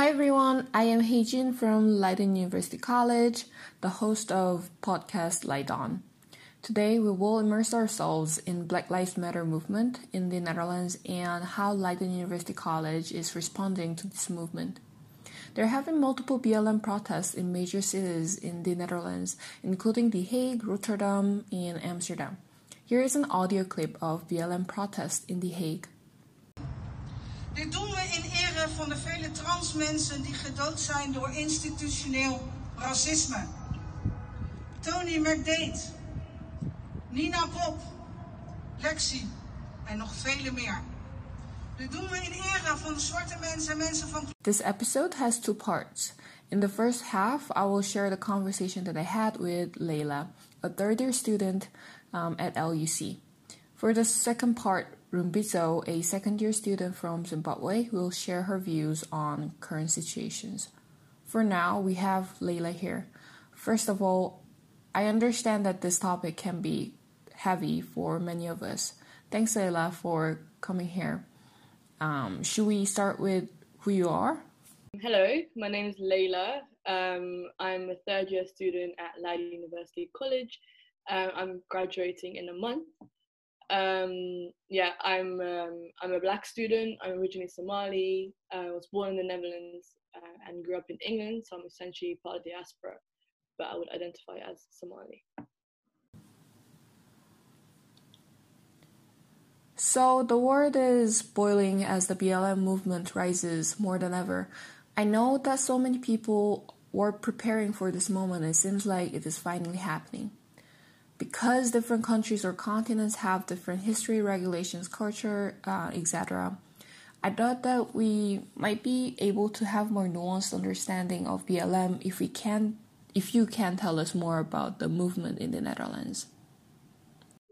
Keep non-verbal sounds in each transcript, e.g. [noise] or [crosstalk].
Hi everyone, I am Heijin from Leiden University College, the host of podcast On. Today we will immerse ourselves in Black Lives Matter movement in the Netherlands and how Leiden University College is responding to this movement. There have been multiple BLM protests in major cities in the Netherlands, including The Hague, Rotterdam, and Amsterdam. Here is an audio clip of BLM protest in The Hague. Dit doen we in ere van de vele trans mensen die gedood zijn door institutioneel racisme. Tony McDade, Nina Pop, Lexi en nog vele meer. Dit doen we in ere van de zwarte mensen en mensen van. This episode has two parts. In the first half, I will share the conversation that I had with Leila, a third year student um, at LUC. For the second part, Rumbizo, a second year student from Zimbabwe, will share her views on current situations. For now, we have Leila here. First of all, I understand that this topic can be heavy for many of us. Thanks, Leila, for coming here. Um, should we start with who you are? Hello, my name is Leila. Um, I'm a third year student at Leiden University College. Uh, I'm graduating in a month. Um, yeah, I'm um, I'm a black student. I'm originally Somali. I was born in the Netherlands uh, and grew up in England, so I'm essentially part of the diaspora, but I would identify as Somali. So the world is boiling as the BLM movement rises more than ever. I know that so many people were preparing for this moment. It seems like it is finally happening because different countries or continents have different history, regulations, culture, uh, etc. I thought that we might be able to have more nuanced understanding of BLM if we can, if you can tell us more about the movement in the Netherlands.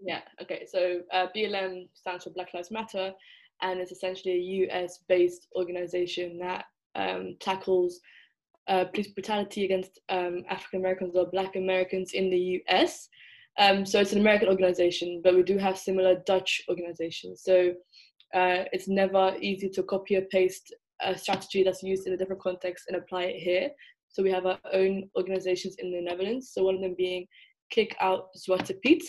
Yeah. Okay. So uh, BLM stands for Black Lives Matter, and it's essentially a US-based organization that um, tackles uh, police brutality against um, African Americans or Black Americans in the US. Um, so it's an American organization, but we do have similar Dutch organizations. So uh, it's never easy to copy or paste a strategy that's used in a different context and apply it here. So we have our own organizations in the Netherlands. So one of them being Kick Out Zwarte Piet.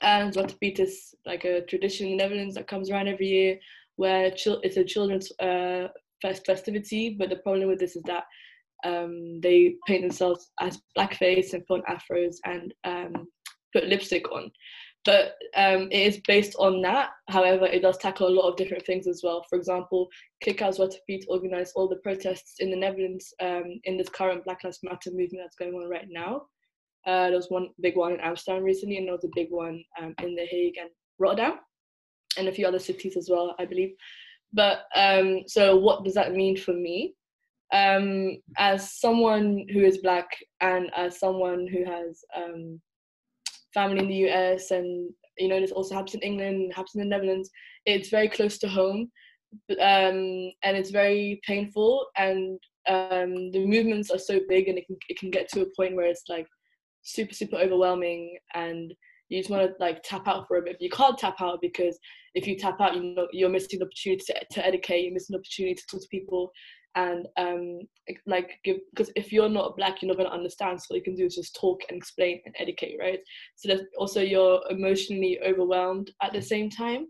And Zwarte Piet is like a tradition in the Netherlands that comes around every year where it's a children's uh, fest festivity. But the problem with this is that um, they paint themselves as blackface and put afros and um, put lipstick on. But um, it is based on that. However, it does tackle a lot of different things as well. For example, Zwarte Piet organised all the protests in the Netherlands um, in this current Black Lives Matter movement that's going on right now. Uh, there was one big one in Amsterdam recently, and there was a big one um, in The Hague and Rotterdam, and a few other cities as well, I believe. But um, so, what does that mean for me? Um, as someone who is black and as someone who has um, family in the US and you know this also happens in England, happens in the Netherlands. It's very close to home, um, and it's very painful. And um, the movements are so big, and it can it can get to a point where it's like super super overwhelming, and you just want to like tap out for a bit. You can't tap out because if you tap out, you know you're missing the opportunity to, to educate, you're missing the opportunity to talk to people, and um, like give because if you're not black you're not going to understand so all you can do is just talk and explain and educate right? So that also you're emotionally overwhelmed at the same time.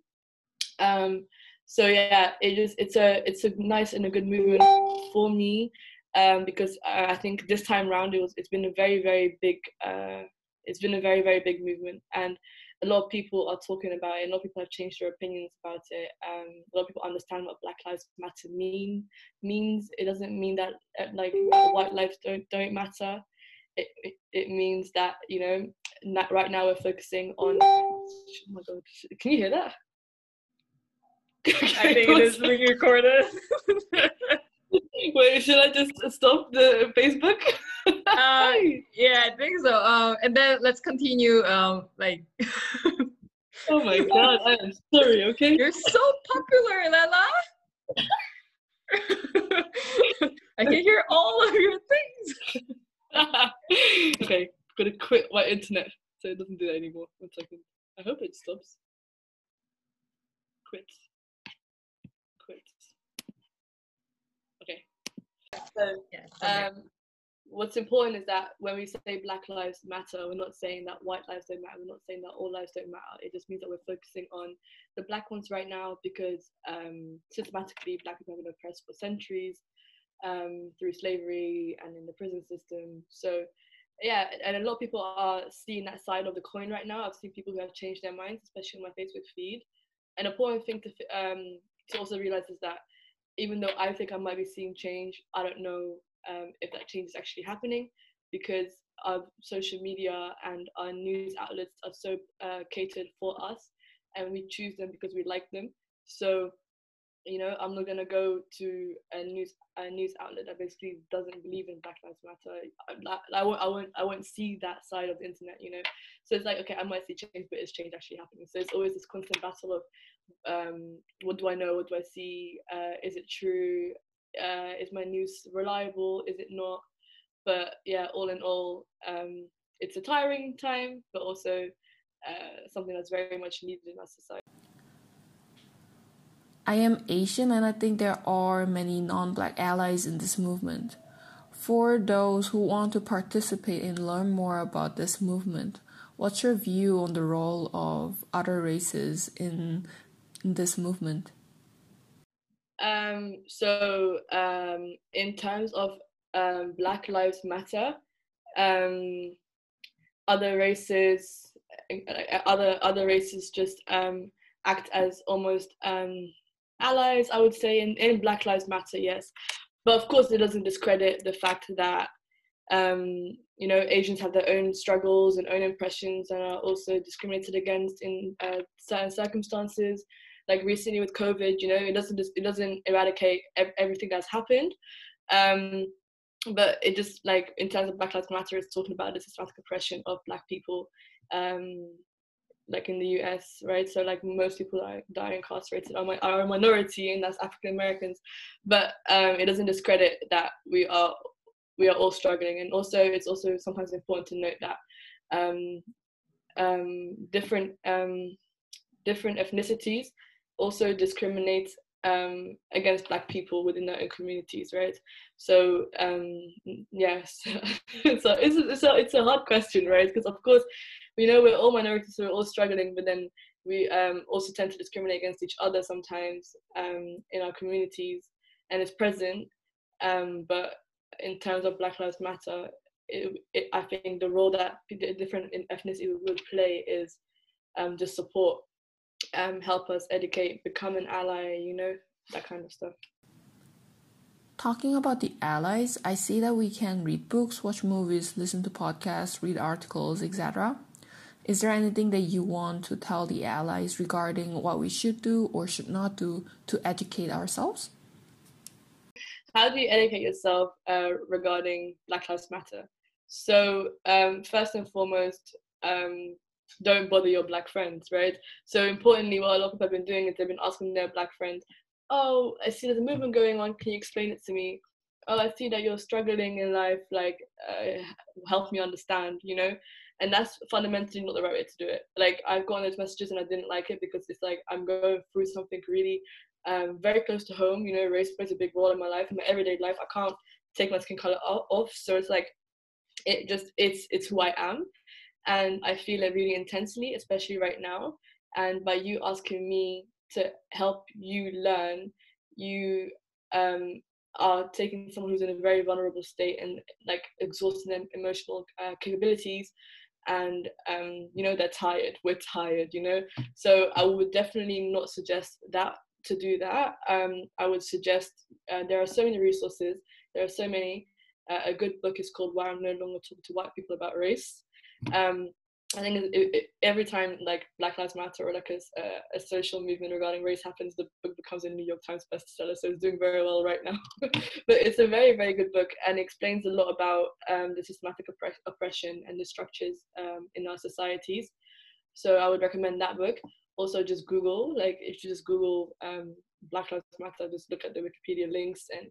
Um, so yeah it just it's a it's a nice and a good movement for me um, because I think this time around it was it's been a very very big uh, it's been a very very big movement. And a lot of people are talking about it. A lot of people have changed their opinions about it. Um, a lot of people understand what Black Lives Matter mean means. It doesn't mean that uh, like white lives don't don't matter. It, it, it means that you know right now we're focusing on. Oh my god! Can you hear that? [laughs] I think it is being recorded. [laughs] [laughs] Wait, should I just stop the Facebook? uh, [laughs] yeah, I think so. Um, and then let's continue. Um, like. [laughs] oh my god! I am sorry. Okay. You're so popular, Leila. I can hear all of your things. okay, I'm gonna quit my internet so it doesn't do that anymore. One second. I hope it stops. Quit. So, um, what's important is that when we say Black Lives Matter, we're not saying that white lives don't matter. We're not saying that all lives don't matter. It just means that we're focusing on the black ones right now because um, systematically black people have been oppressed for centuries um, through slavery and in the prison system. So yeah, and a lot of people are seeing that side of the coin right now. I've seen people who have changed their minds, especially on my Facebook feed. An important thing to um, to also realize is that even though I think I might be seeing change, I don't know um, if that change is actually happening because our social media and our news outlets are so uh, catered for us and we choose them because we like them. So you know i'm not going to go to a news a news outlet that basically doesn't believe in black lives matter I, I, won't i won't i won't see that side of the internet you know? So it's like okay i might see change but is change actually happening. So it's always this constant battle of um, what do i know? What do i see? Uh, is it true? Uh, is my news reliable? Is it not? But yeah all in all um, it's a tiring time but also uh, something that's very much needed in our society I am Asian and I think there are many non black allies in this movement. For those who want to participate and learn more about this movement, what's your view on the role of other races in, in this movement? Um, so, um, in terms of um, Black Lives Matter, um, other races, uh, other other races just um, act as almost um, allies, I would say, in, in Black Lives Matter, yes. But of course, it doesn't discredit the fact that, um, you know, Asians have their own struggles and own impressions and are also discriminated against in uh, certain circumstances. Like recently with COVID, you know, it doesn't just, it doesn't eradicate everything that's happened. Um, but it just like in terms of Black Lives Matter, it's talking about the systematic oppression of Black people um, like in the US, right? So like most people are die incarcerated are, are a minority, and that's African Americans. But um, it doesn't discredit that we are we are all struggling, and also it's also sometimes important to note that um, um, different um, different ethnicities also discriminate um, against black people within their own communities, right? So um, yes, [laughs] so it's a, it's a, it's a hard question, right? Because of course we know we're all minorities, so we're all struggling, but then we um, also tend to discriminate against each other sometimes um, in our communities, and it's present. Um, but in terms of Black Lives Matter, it, it, I think the role that different ethnicities would play is um, just support, um, help us educate, become an ally, you know, that kind of stuff. Talking about the allies, I see that we can read books, watch movies, listen to podcasts, read articles, etc. Is there anything that you want to tell the allies regarding what we should do or should not do to educate ourselves? How do you educate yourself uh, regarding Black Lives Matter? So, um, first and foremost, um, don't bother your black friends, right? So, importantly, what a lot of people have been doing is they've been asking their black friends, Oh, I see there's a movement going on. Can you explain it to me? Oh, I see that you're struggling in life. Like, uh, help me understand, you know? and that's fundamentally not the right way to do it like i've gotten those messages and i didn't like it because it's like i'm going through something really um, very close to home you know race plays a big role in my life in my everyday life i can't take my skin color off so it's like it just it's it's who i am and i feel it really intensely especially right now. And by you asking me to help you learn you um, are taking someone who's in a very vulnerable state and like exhausting their emotional uh, capabilities. And um, you know they're tired. We're tired you know? So i would definitely not suggest that to do that. Um, i would suggest uh, there are so many resources. There are so many. Uh, a good book is called why i'm no longer talking to white people about race um, I think it, it, every time like Black Lives Matter or like a, a, social movement regarding race happens, the book becomes a New York Times bestseller. So it's doing very well right now. [laughs] but it's a very very good book and explains a lot about um, the systematic oppre- oppression and the structures um, in our societies. So I would recommend that book. Also, just Google like if you just Google um, Black Lives Matter, just look at the Wikipedia links and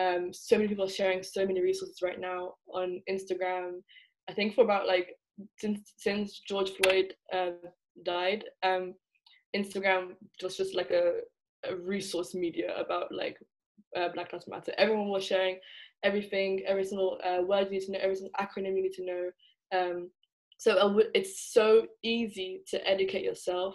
um, so many people are sharing so many resources right now on Instagram. I think for about like since since George Floyd uh, died, um, Instagram was just like a, a resource media about like uh, Black Lives Matter. Everyone was sharing everything, every single uh, word you need to know, every single acronym you need to know. Um, so it's so easy to educate yourself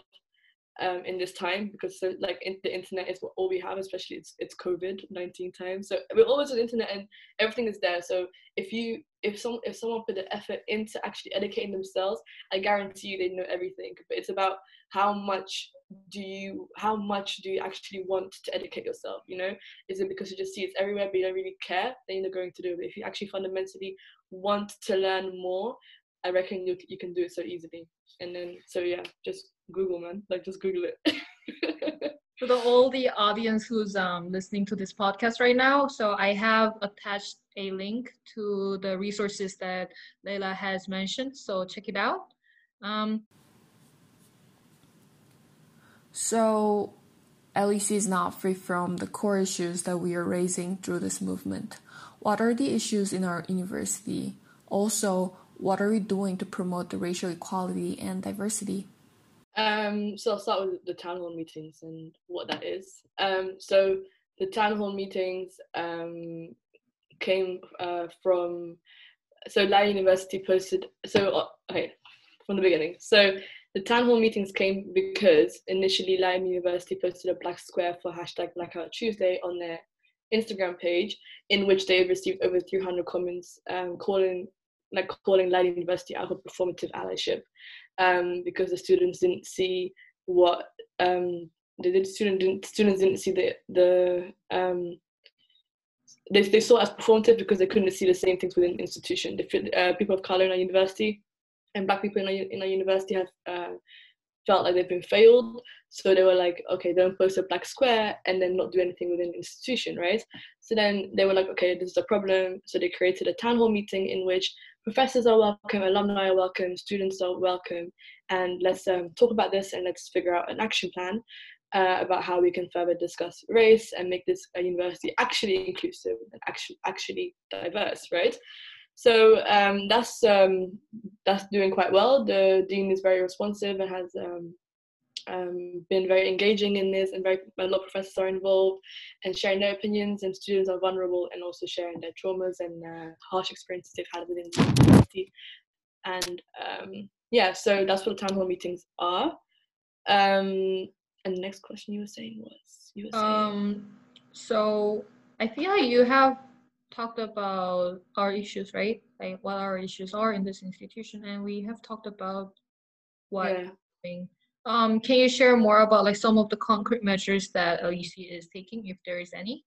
um, in this time because so, like in, the internet is all we have, especially it's it's COVID nineteen times. So we're always on the internet and everything is there. So if you if some if someone put the effort into actually educating themselves, I guarantee you they know everything. But it's about how much do you how much do you actually want to educate yourself? You know, is it because you just see it's everywhere but you don't really care? Then you're going to do it. But if you actually fundamentally want to learn more, I reckon you you can do it so easily. And then so yeah, just Google, man. Like just Google it. For the, all the audience who's um, listening to this podcast right now, so I have attached a link to the resources that Leila has mentioned. So check it out. Um, so LUC is not free from the core issues that we are raising through this movement. What are the issues in our university? Also, what are we doing to promote the racial equality and diversity? Um, so I'll start with the town hall meetings and what that is. Um, so the town hall meetings um, came uh, from so Leiden University posted so uh, okay from the beginning. So the town hall meetings came because initially Leiden University posted a black square for hashtag Blackout Tuesday on their Instagram page, in which they received over 300 comments um, calling like calling Leiden University out of performative allyship um, because the students didn't see what um, the, student didn't, students didn't see the the um, they, they saw as performative because they couldn't see the same things within the institution. The, uh, people of color in our university and black people in our, in our university have uh, felt like they've been failed. So they were like, okay, don't post a black square and then not do anything within the institution, right? So then they were like, okay, this is a problem. So they created a town hall meeting in which professors are welcome, alumni are welcome, students are welcome, and let's um, talk about this and let's figure out an action plan uh, about how we can further discuss race and make this a university actually inclusive and actually actually diverse, right? So um, that's um, that's doing quite well. The dean is very responsive and has um, been very engaging in this and very a lot of professors are involved and sharing their opinions and students are vulnerable and also sharing their traumas and uh, harsh experiences they've had within the university. And um, yeah so that's what the town hall meetings are. Um, and the next question you were saying was you were saying? Um so i feel like you have talked about our issues right? Like what our issues are in this institution and we have talked about what yeah. Um, can you share more about like some of the concrete measures that LUC is taking, if there is any?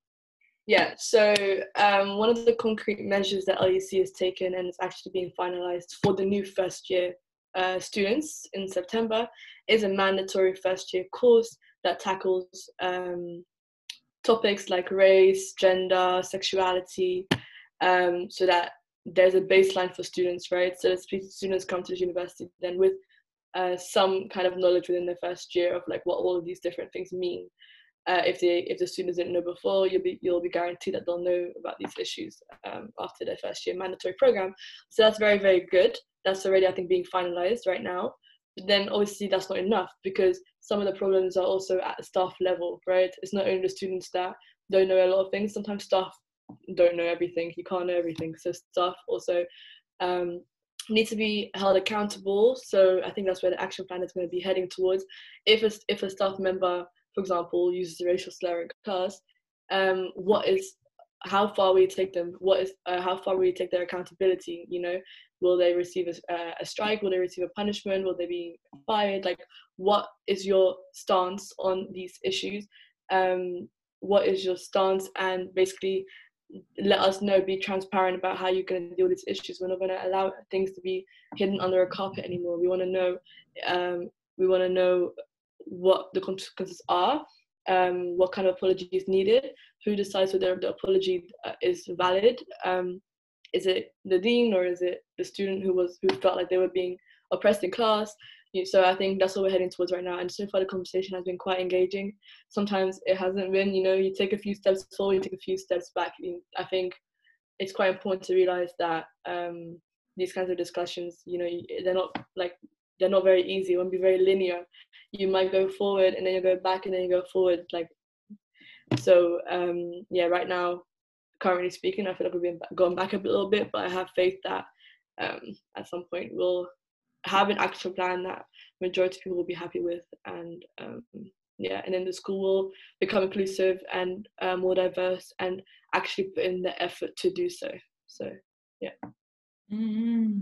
Yeah, so um, one of the concrete measures that LUC has taken and is actually being finalized for the new first year uh, students in September is a mandatory first year course that tackles um, topics like race, gender, sexuality, um, so that there's a baseline for students, right? So that students come to the university then with uh, some kind of knowledge within the first year of like what all of these different things mean. Uh, if they if the students didn't know before, you'll be you'll be guaranteed that they'll know about these issues um, after their first year mandatory program. So that's very very good. That's already I think being finalized right now. But then obviously that's not enough because some of the problems are also at staff level, right? It's not only the students that don't know a lot of things. Sometimes staff don't know everything. You can't know everything. So staff also um, need to be held accountable. So I think that's where the action plan is going to be heading towards. If a, if a staff member, for example, uses a racial slur in class, um, what is how far will you take them? What is uh, how far will you take their accountability? You know, will they receive a, uh, a strike? Will they receive a punishment? Will they be fired? Like, what is your stance on these issues? Um, what is your stance? And basically, let us know, be transparent about how you're going to deal with these issues. We're not going to allow things to be hidden under a carpet anymore. We want to know, um, we want to know what the consequences are, um, what kind of apology is needed, who decides whether the apology uh, is valid. Um, is it the dean or is it the student who was who felt like they were being oppressed in class? so I think that's what we're heading towards right now. And so far, the conversation has been quite engaging. Sometimes it hasn't been. You know, you take a few steps forward, you take a few steps back. I think it's quite important to realize that um, these kinds of discussions, you know, they're not like they're not very easy. It won't be very linear. You might go forward and then you go back and then you go forward. Like so, um, yeah. Right now, currently speaking. I feel like we've been going back a little bit, but I have faith that um, at some point we'll have an actual plan that majority of people will be happy with, and um, yeah, and then the school will become inclusive and uh, more diverse, and actually put in the effort to do so. So yeah. Mm-hmm.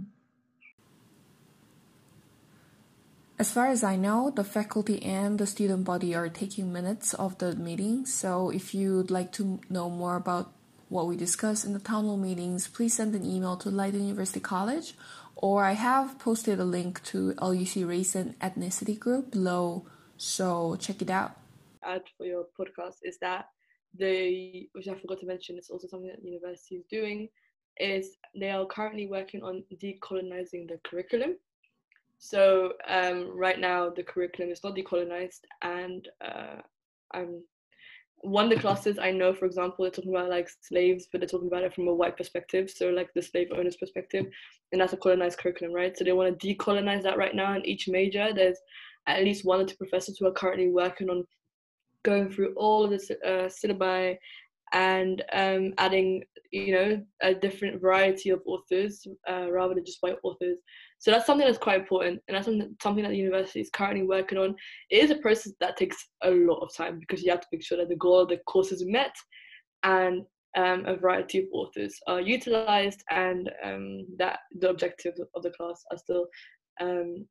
As far as I know, the faculty and the student body are taking minutes of the meeting. So if you'd like to know more about what we discuss in the town hall meetings, please send an email to Leiden University College, or I have posted a link to LUC Race and Ethnicity group below, so check it out. Add for your podcast is that the which I forgot to mention, it's also something that the university is doing, is they are currently working on decolonizing the curriculum. So um, right now the curriculum is not decolonized, and uh, I'm one of the classes I know, for example, they're talking about like slaves, but they're talking about it from a white perspective, so like the slave owner's perspective, and that's a colonized curriculum, right? So they want to decolonize that right now in each major. There's at least one or two professors who are currently working on going through all of the uh, syllabi and um, adding, you know, a different variety of authors uh, rather than just white authors. So that's something that's quite important, and that's something, that the university is currently working on. It is a process that takes a lot of time because you have to make sure that the goal of the course is met, and um, a variety of authors are utilized, and um, that the objectives of the class are still. Um,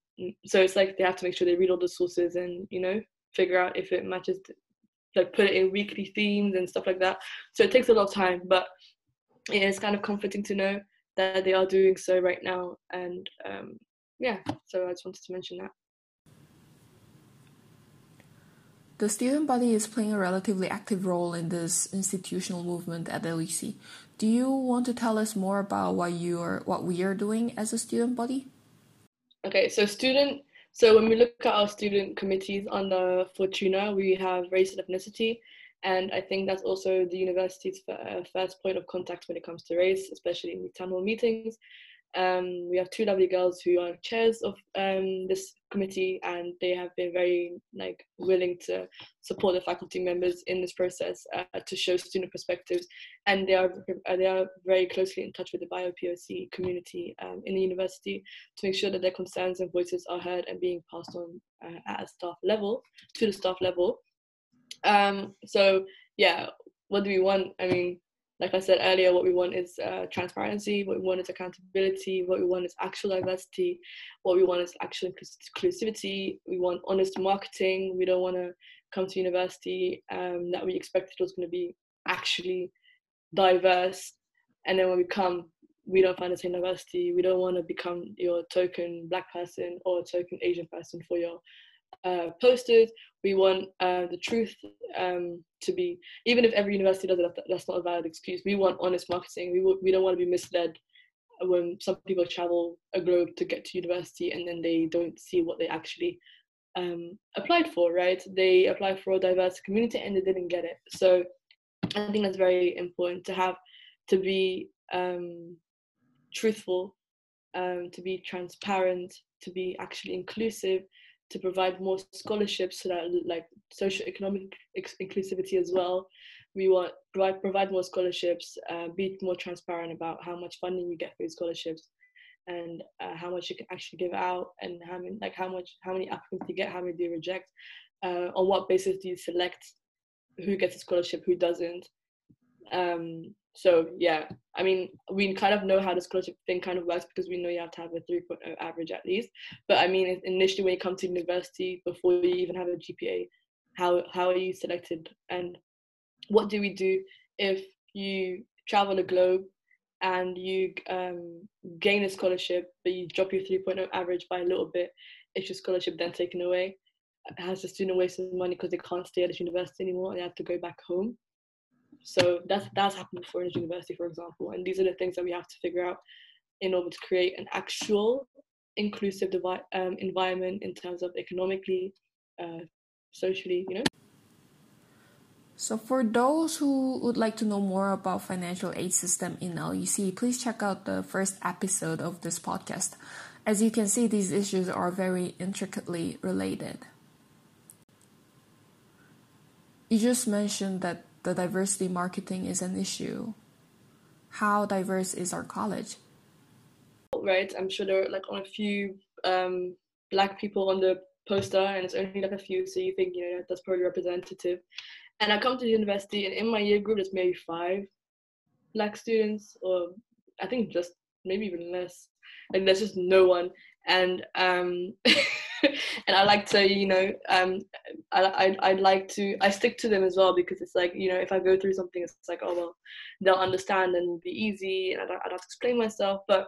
so it's like they have to make sure they read all the sources and you know figure out if it matches, like put it in weekly themes and stuff like that. So it takes a lot of time, but it is kind of comforting to know that they are doing so right now. And um, yeah, so I just wanted to mention that. The student body is playing a relatively active role in this institutional movement at LUC. Do you want to tell us more about what you are, what we are doing as a student body? Okay, so student. So when we look at our student committees under Fortuna, we have race and ethnicity, and I think that's also the university's uh, first point of contact when it comes to race, especially in the town hall meetings. Um, we have two lovely girls who are chairs of um, this committee, and they have been very like willing to support the faculty members in this process uh, to show student perspectives, and they are uh, they are very closely in touch with the BIPOC community um, in the university to make sure that their concerns and voices are heard and being passed on uh, at a staff level to the staff level. Um, so yeah, what do we want? I mean, like I said earlier, what we want is uh, transparency. What we want is accountability. What we want is actual diversity. What we want is actual inclusivity. We want honest marketing. We don't want to come to university um, that we expected was going to be actually diverse, and then when we come, we don't find the same diversity. We don't want to become your token black person or token Asian person for your uh, posters. We want uh, the truth um, to be, even if every university does it, that's not a valid excuse. We want honest marketing. We, we don't want to be misled when some people travel a globe to get to university and then they don't see what they actually um, applied for, right? They applied for a diverse community and they didn't get it. So I think that's very important to have to be um, truthful, um, to be transparent, to be actually inclusive, to provide more scholarships so that like social economic inclusivity as well. We want provide provide more scholarships uh, be more transparent about how much funding you get for these scholarships and uh, how much you can actually give out and how many like how much how many applicants you get how many do you reject uh, on what basis do you select who gets a scholarship who doesn't. Um, so yeah, I mean, we kind of know how the scholarship thing kind of works because we know you have to have a 3.0 average at least. But I mean, initially when you come to university, before you even have a GPA, how how are you selected, and what do we do if you travel the globe and you um, gain a scholarship, but you drop your 3.0 average by a little bit? Is your scholarship then taken away? Has the student wasted money because they can't stay at this university anymore and they have to go back home? So that's that's happened before in university, for example. And these are the things that we have to figure out in order to create an actual inclusive devi- um, environment in terms of economically, uh, socially, you know. So for those who would like to know more about financial aid system in LUC, please check out the first episode of this podcast. As you can see, these issues are very intricately related. You just mentioned that the diversity marketing is an issue. how diverse is our college? Right, I'm sure there are like on a few um, black people on the poster, and it's only like a few, so you think you know that's probably representative. And I come to the university, and in my year group, there's maybe five black students, or I think just maybe even less. Like there's just no one, and um, [laughs] [laughs] and I like to, you know, um, I, I I'd like to I stick to them as well because it's like you know if I go through something, it's like oh well, they'll understand and be easy, and I don't, I don't have to explain myself, but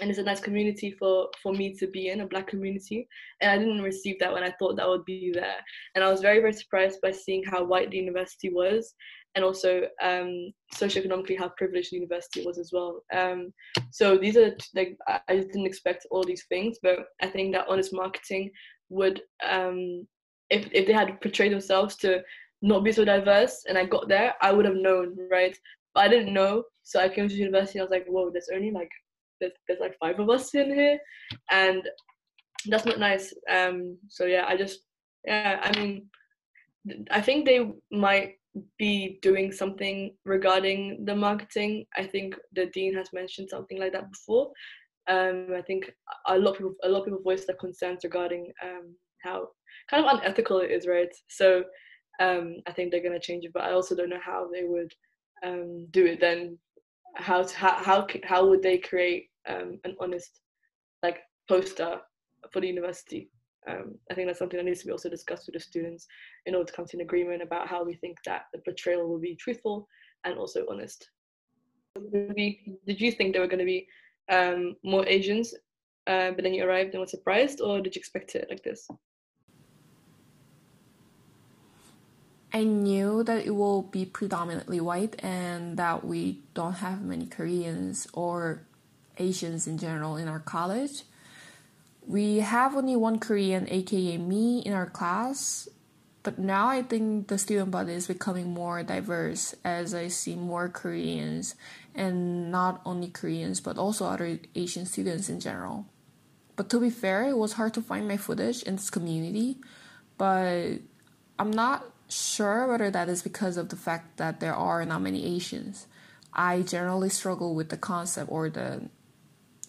and it's a nice community for for me to be in a black community and i didn't receive that when i thought that would be there and i was very very surprised by seeing how white the university was and also um, socioeconomically how privileged the university was as well. Um, so these are like I didn't expect all these things, but I think that honest marketing would, um, if if they had portrayed themselves to not be so diverse, and I got there, I would have known, right? But I didn't know, so I came to university. and I was like, whoa, there's only like there's, there's like five of us in here, and that's not nice. Um, so yeah, I just yeah, I mean, I think they might be doing something regarding the marketing. I think the dean has mentioned something like that before. Um, I think a lot of people, a lot of people voiced their concerns regarding um, how kind of unethical it is, right? So um, I think they're going to change it, but I also don't know how they would um, do it. Then how to, how how how would they create um, an honest like poster for the university? um, I think that's something that needs to be also discussed with the students in order to come to an agreement about how we think that the portrayal will be truthful and also honest. Did you think there were going to be um, more Asians, uh, but then you arrived and were surprised, or did you expect it like this? I knew that it will be predominantly white and that we don't have many Koreans or Asians in general in our college. We have only one Korean, aka me, in our class, but now I think the student body is becoming more diverse as I see more Koreans and not only Koreans but also other Asian students in general. But to be fair, it was hard to find my footage in this community, but I'm not sure whether that is because of the fact that there are not many Asians. I generally struggle with the concept or the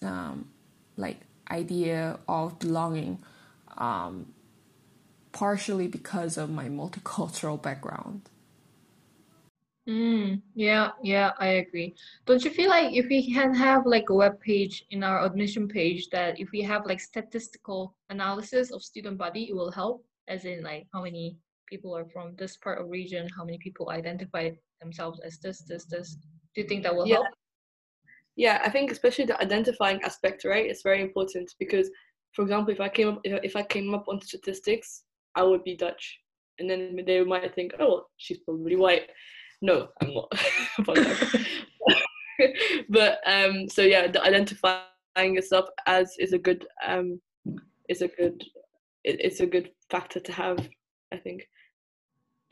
um, like idea of belonging, um, partially because of my multicultural background. Mm, yeah, yeah, I agree. Don't you feel like if we can have like a web page in our admission page that if we have like statistical analysis of student body, it will help, as in like how many people are from this part of region, how many people identify themselves as this, this, this. Do you think that will yeah. help? yeah i think especially the identifying aspect right is very important because for example if i came up if i came up on statistics i would be dutch and then they might think oh well, she's probably white no i'm not [laughs] [laughs] but um so yeah the identifying yourself as is a good um is a good it's a good factor to have i think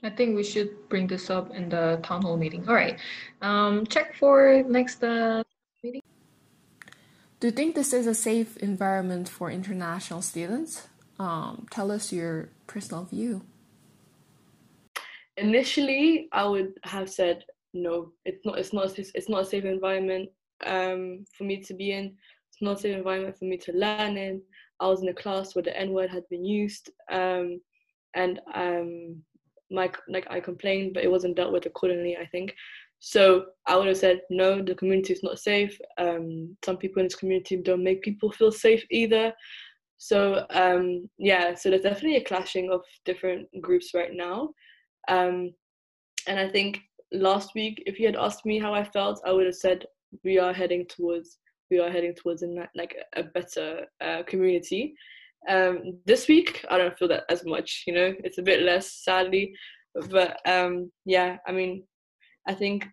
I think we should bring this up in the town hall meeting. All right. Um, check for next uh, meeting. do you think this is a safe environment for international students? Um, tell us your personal view. Initially, I would have said no. It's not. It's not. It's not a safe environment um, for me to be in. It's not a safe environment for me to learn in. I was in a class where the N word had been used, um, and um, my like I complained, but it wasn't dealt with accordingly. I think so I would have said, no, the community is not safe. Um, some people in this community don't make people feel safe either. So um, yeah, so there's definitely a clashing of different groups right now. Um, and I think last week, if you had asked me how I felt, I would have said we are heading towards we are heading towards a like a better uh, community. Um, this week, I don't feel that as much. You know, it's a bit less, sadly. But um, yeah, I mean, I think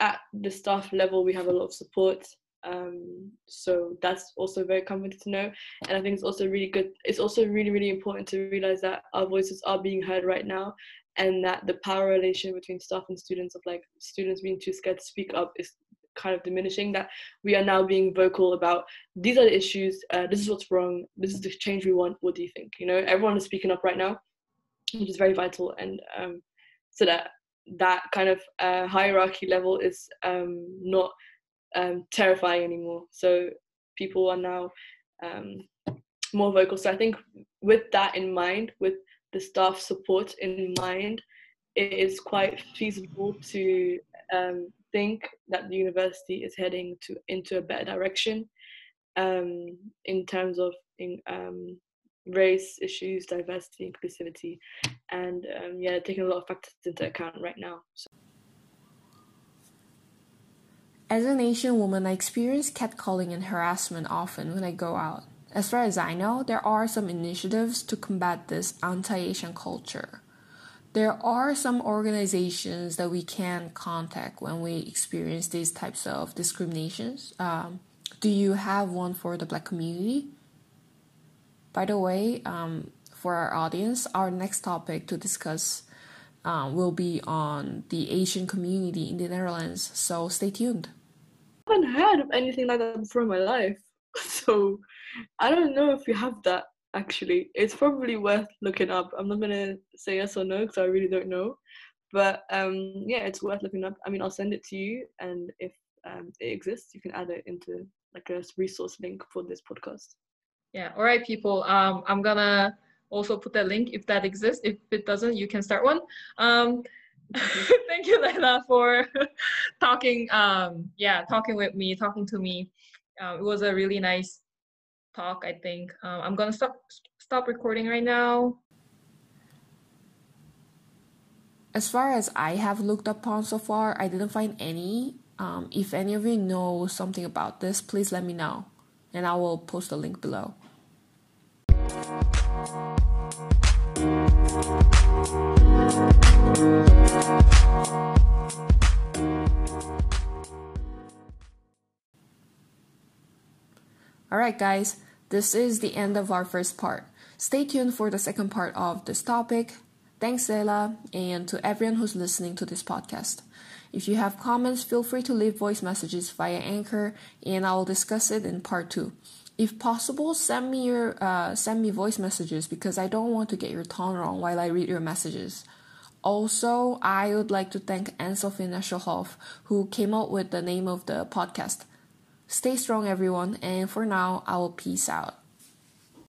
at the staff level we have a lot of support. Um, so that's also very comforting to know. And I think it's also really good. It's also really, really important to realize that our voices are being heard right now and that the power relation between staff and students of like students being too scared to speak up is kind of diminishing that we are now being vocal about these are the issues uh, this is what's wrong this is the change we want what do you think you know everyone is speaking up right now which is very vital and um, so that that kind of uh, hierarchy level is um, not um, terrifying anymore. So people are now um, more vocal. So I think with that in mind, with the staff support in mind, it is quite feasible to um, think that the university is heading to into a better direction um, in terms of in, um, race issues, diversity, inclusivity, and um, yeah, taking a lot of factors into account right now. So. As an Asian woman, I experience catcalling and harassment often when I go out. As far as I know, there are some initiatives to combat this anti Asian culture. There are some organizations that we can contact when we experience these types of discriminations. Um, do you have one for the black community? By the way, um, for our audience, our next topic to discuss um, will be on the Asian community in the Netherlands, so stay tuned. I haven't heard of anything like that before in my life, [laughs] so I don't know if you have that actually. It's probably worth looking up. I'm not gonna say yes or no because I really don't know, but um, yeah, it's worth looking up. I mean, I'll send it to you, and if um, it exists, you can add it into like a resource link for this podcast. Yeah. All right, people. Um, I'm gonna also put that link if that exists. If it doesn't, you can start one. Um, [laughs] thank you, Leila, for [laughs] talking. Um, yeah, talking with me, talking to me. Uh, it was a really nice talk. I think um, I'm gonna stop stop recording right now. As far as I have looked upon so far, I didn't find any. Um, if any of you know something about this, please let me know, and I will post the link below. Alright, guys, this is the end of our first part. Stay tuned for the second part of this topic. Thanks, Leila, and to everyone who's listening to this podcast. If you have comments, feel free to leave voice messages via Anchor, and I will discuss it in part two. If possible, send me your uh, send me voice messages because I don't want to get your tone wrong while I read your messages. Also, I would like to thank Anne-Sophie Nesselhoff, who came up with the name of the podcast. Stay strong, everyone, and for now, I will peace out.